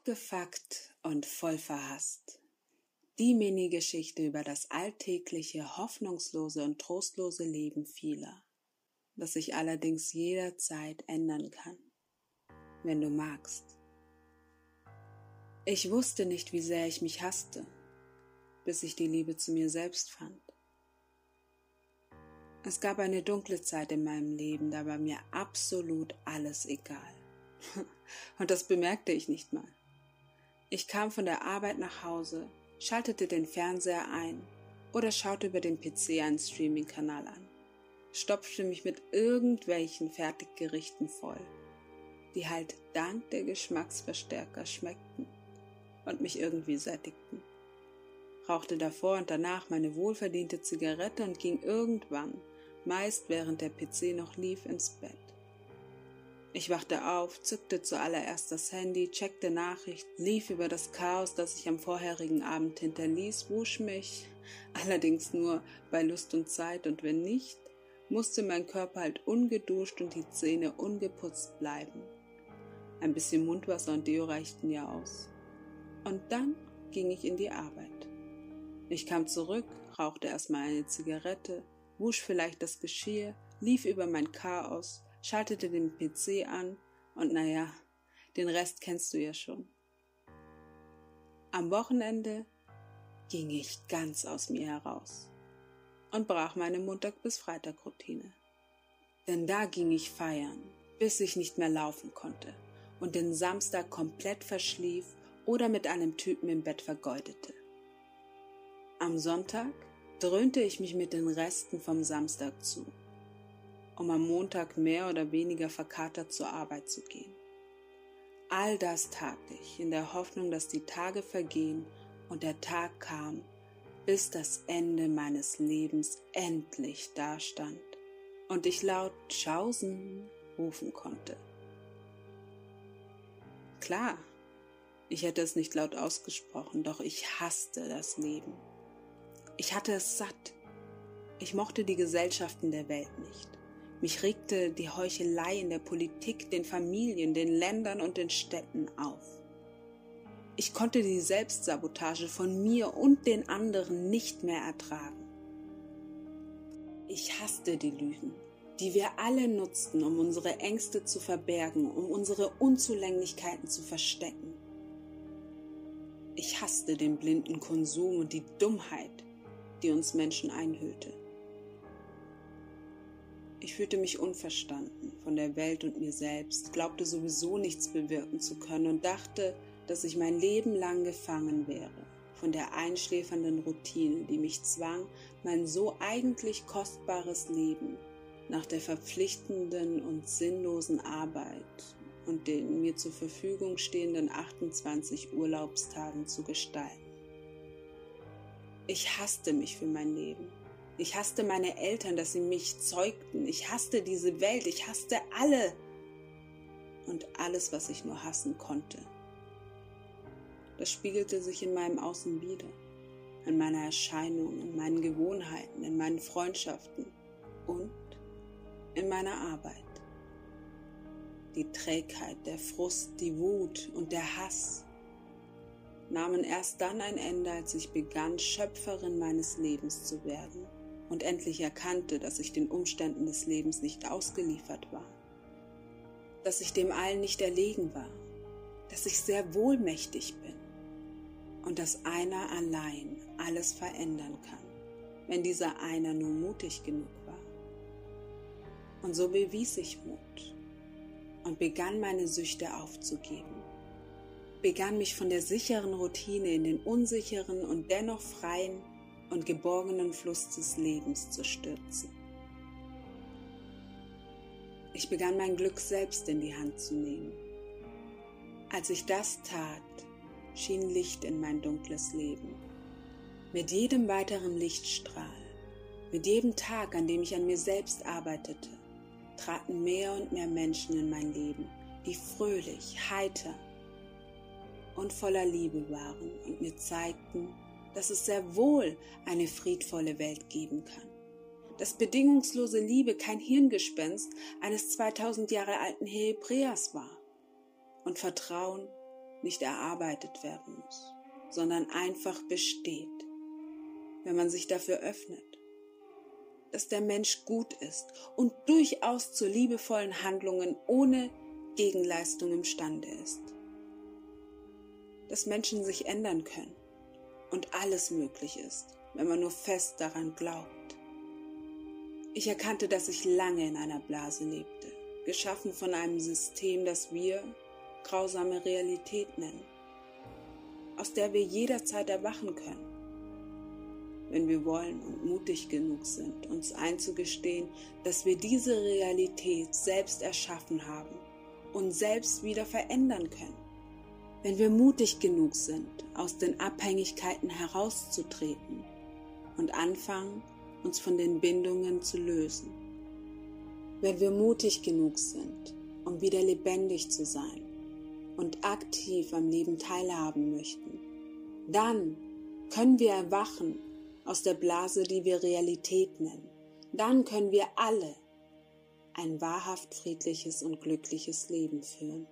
Abgefuckt und voll verhasst. Die Mini-Geschichte über das alltägliche, hoffnungslose und trostlose Leben vieler, das sich allerdings jederzeit ändern kann, wenn du magst. Ich wusste nicht, wie sehr ich mich hasste, bis ich die Liebe zu mir selbst fand. Es gab eine dunkle Zeit in meinem Leben, da war mir absolut alles egal. Und das bemerkte ich nicht mal. Ich kam von der Arbeit nach Hause, schaltete den Fernseher ein oder schaute über den PC einen Streaming-Kanal an, stopfte mich mit irgendwelchen Fertiggerichten voll, die halt dank der Geschmacksverstärker schmeckten und mich irgendwie sättigten. Rauchte davor und danach meine wohlverdiente Zigarette und ging irgendwann, meist während der PC noch lief, ins Bett. Ich wachte auf, zückte zuallererst das Handy, checkte Nachrichten, lief über das Chaos, das ich am vorherigen Abend hinterließ, wusch mich, allerdings nur bei Lust und Zeit, und wenn nicht, musste mein Körper halt ungeduscht und die Zähne ungeputzt bleiben. Ein bisschen Mundwasser und Deo reichten ja aus. Und dann ging ich in die Arbeit. Ich kam zurück, rauchte erstmal eine Zigarette, wusch vielleicht das Geschirr, lief über mein Chaos, schaltete den PC an und naja, den Rest kennst du ja schon. Am Wochenende ging ich ganz aus mir heraus und brach meine Montag- bis Freitag-Routine. Denn da ging ich feiern, bis ich nicht mehr laufen konnte und den Samstag komplett verschlief oder mit einem Typen im Bett vergeudete. Am Sonntag dröhnte ich mich mit den Resten vom Samstag zu um am Montag mehr oder weniger verkatert zur Arbeit zu gehen. All das tat ich in der Hoffnung, dass die Tage vergehen und der Tag kam, bis das Ende meines Lebens endlich dastand und ich laut Schausen rufen konnte. Klar, ich hätte es nicht laut ausgesprochen, doch ich hasste das Leben. Ich hatte es satt. Ich mochte die Gesellschaften der Welt nicht. Mich regte die Heuchelei in der Politik, den Familien, den Ländern und den Städten auf. Ich konnte die Selbstsabotage von mir und den anderen nicht mehr ertragen. Ich hasste die Lügen, die wir alle nutzten, um unsere Ängste zu verbergen, um unsere Unzulänglichkeiten zu verstecken. Ich hasste den blinden Konsum und die Dummheit, die uns Menschen einhüllte. Ich fühlte mich unverstanden von der Welt und mir selbst, glaubte sowieso nichts bewirken zu können und dachte, dass ich mein Leben lang gefangen wäre von der einschläfernden Routine, die mich zwang, mein so eigentlich kostbares Leben nach der verpflichtenden und sinnlosen Arbeit und den mir zur Verfügung stehenden 28 Urlaubstagen zu gestalten. Ich hasste mich für mein Leben ich hasste meine Eltern, dass sie mich zeugten. Ich hasste diese Welt. Ich hasste alle. Und alles, was ich nur hassen konnte. Das spiegelte sich in meinem Außen wieder. In meiner Erscheinung, in meinen Gewohnheiten, in meinen Freundschaften und in meiner Arbeit. Die Trägheit, der Frust, die Wut und der Hass nahmen erst dann ein Ende, als ich begann, Schöpferin meines Lebens zu werden und endlich erkannte, dass ich den Umständen des Lebens nicht ausgeliefert war, dass ich dem allen nicht erlegen war, dass ich sehr wohlmächtig bin. Und dass einer allein alles verändern kann, wenn dieser einer nur mutig genug war. Und so bewies ich Mut und begann meine Süchte aufzugeben, begann mich von der sicheren Routine in den unsicheren und dennoch freien und geborgenen Fluss des Lebens zu stürzen. Ich begann mein Glück selbst in die Hand zu nehmen. Als ich das tat, schien Licht in mein dunkles Leben. Mit jedem weiteren Lichtstrahl, mit jedem Tag, an dem ich an mir selbst arbeitete, traten mehr und mehr Menschen in mein Leben, die fröhlich, heiter und voller Liebe waren und mir zeigten, dass es sehr wohl eine friedvolle Welt geben kann. Dass bedingungslose Liebe kein Hirngespenst eines 2000 Jahre alten Hebräers war und Vertrauen nicht erarbeitet werden muss, sondern einfach besteht, wenn man sich dafür öffnet, dass der Mensch gut ist und durchaus zu liebevollen Handlungen ohne Gegenleistung imstande ist. Dass Menschen sich ändern können und alles möglich ist, wenn man nur fest daran glaubt. Ich erkannte, dass ich lange in einer Blase lebte, geschaffen von einem System, das wir grausame Realität nennen, aus der wir jederzeit erwachen können wenn wir wollen und mutig genug sind, uns einzugestehen, dass wir diese Realität selbst erschaffen haben und selbst wieder verändern können. Wenn wir mutig genug sind, aus den Abhängigkeiten herauszutreten und anfangen, uns von den Bindungen zu lösen. Wenn wir mutig genug sind, um wieder lebendig zu sein und aktiv am Leben teilhaben möchten, dann können wir erwachen aus der Blase, die wir Realität nennen. Dann können wir alle ein wahrhaft friedliches und glückliches Leben führen.